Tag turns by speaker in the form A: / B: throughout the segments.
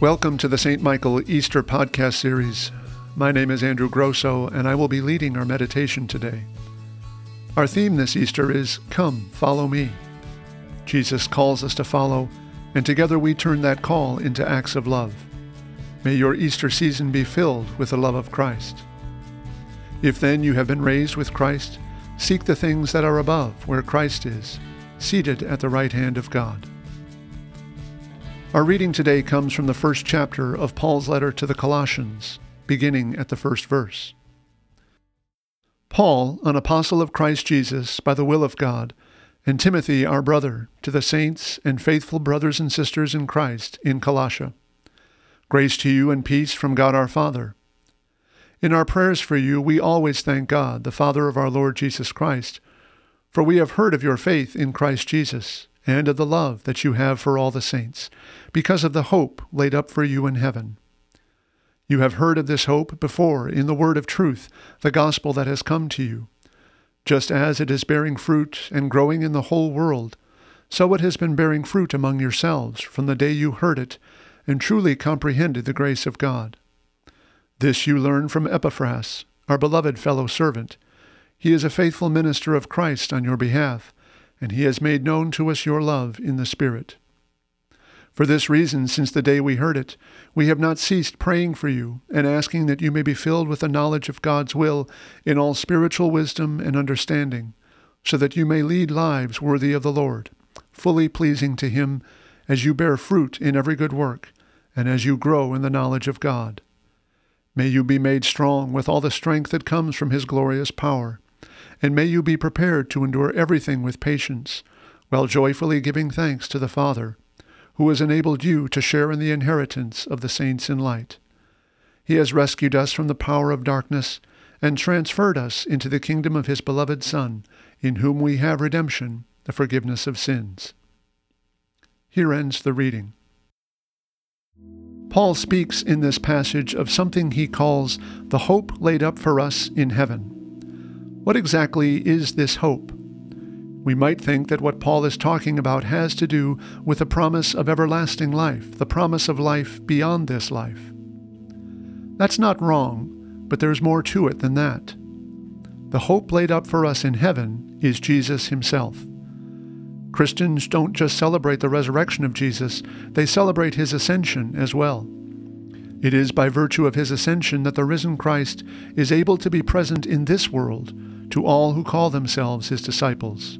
A: Welcome to the St. Michael Easter podcast series. My name is Andrew Grosso, and I will be leading our meditation today. Our theme this Easter is Come, Follow Me. Jesus calls us to follow, and together we turn that call into acts of love. May your Easter season be filled with the love of Christ. If then you have been raised with Christ, seek the things that are above, where Christ is, seated at the right hand of God. Our reading today comes from the first chapter of Paul's letter to the Colossians, beginning at the first verse. Paul, an apostle of Christ Jesus by the will of God, and Timothy, our brother, to the saints and faithful brothers and sisters in Christ in Colossae. Grace to you and peace from God our Father. In our prayers for you, we always thank God, the Father of our Lord Jesus Christ, for we have heard of your faith in Christ Jesus and of the love that you have for all the saints, because of the hope laid up for you in heaven. You have heard of this hope before in the word of truth, the gospel that has come to you. Just as it is bearing fruit and growing in the whole world, so it has been bearing fruit among yourselves from the day you heard it and truly comprehended the grace of God. This you learn from Epaphras, our beloved fellow servant. He is a faithful minister of Christ on your behalf and he has made known to us your love in the Spirit. For this reason, since the day we heard it, we have not ceased praying for you and asking that you may be filled with the knowledge of God's will in all spiritual wisdom and understanding, so that you may lead lives worthy of the Lord, fully pleasing to Him as you bear fruit in every good work, and as you grow in the knowledge of God. May you be made strong with all the strength that comes from His glorious power and may you be prepared to endure everything with patience, while joyfully giving thanks to the Father, who has enabled you to share in the inheritance of the saints in light. He has rescued us from the power of darkness and transferred us into the kingdom of his beloved Son, in whom we have redemption, the forgiveness of sins. Here ends the reading. Paul speaks in this passage of something he calls the hope laid up for us in heaven. What exactly is this hope? We might think that what Paul is talking about has to do with the promise of everlasting life, the promise of life beyond this life. That's not wrong, but there's more to it than that. The hope laid up for us in heaven is Jesus himself. Christians don't just celebrate the resurrection of Jesus, they celebrate his ascension as well. It is by virtue of his ascension that the risen Christ is able to be present in this world to all who call themselves his disciples.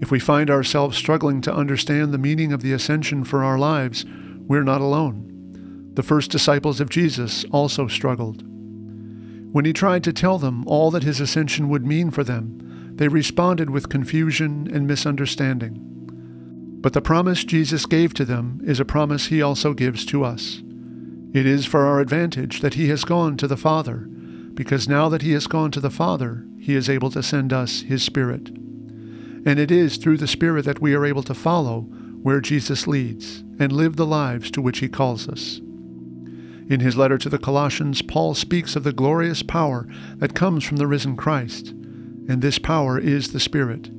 A: If we find ourselves struggling to understand the meaning of the ascension for our lives, we're not alone. The first disciples of Jesus also struggled. When he tried to tell them all that his ascension would mean for them, they responded with confusion and misunderstanding. But the promise Jesus gave to them is a promise he also gives to us. It is for our advantage that he has gone to the Father because now that he has gone to the Father, he is able to send us his Spirit. And it is through the Spirit that we are able to follow where Jesus leads and live the lives to which he calls us. In his letter to the Colossians, Paul speaks of the glorious power that comes from the risen Christ, and this power is the Spirit.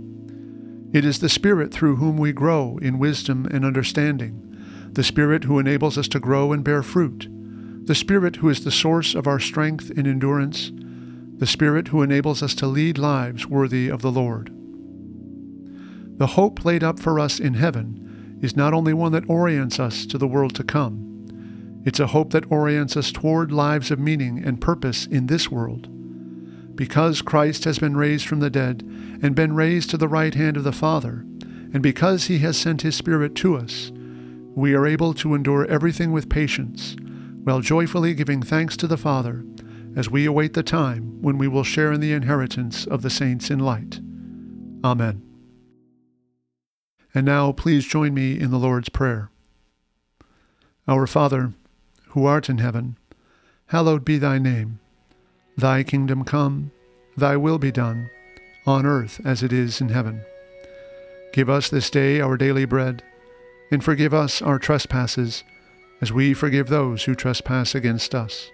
A: It is the Spirit through whom we grow in wisdom and understanding, the Spirit who enables us to grow and bear fruit, the Spirit who is the source of our strength and endurance, the Spirit who enables us to lead lives worthy of the Lord. The hope laid up for us in heaven is not only one that orients us to the world to come, it's a hope that orients us toward lives of meaning and purpose in this world. Because Christ has been raised from the dead and been raised to the right hand of the Father, and because he has sent his Spirit to us, we are able to endure everything with patience while joyfully giving thanks to the Father as we await the time when we will share in the inheritance of the saints in light. Amen. And now please join me in the Lord's Prayer. Our Father, who art in heaven, hallowed be thy name. Thy kingdom come, thy will be done, on earth as it is in heaven. Give us this day our daily bread, and forgive us our trespasses as we forgive those who trespass against us.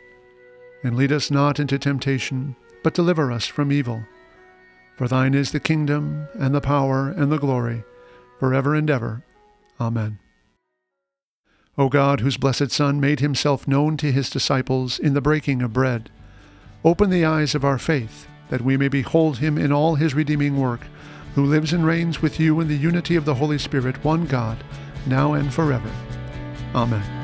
A: And lead us not into temptation, but deliver us from evil. For thine is the kingdom, and the power, and the glory, for ever and ever. Amen. O God, whose blessed Son made himself known to his disciples in the breaking of bread, open the eyes of our faith, that we may behold him in all his redeeming work, who lives and reigns with you in the unity of the Holy Spirit, one God, now and forever. Amen.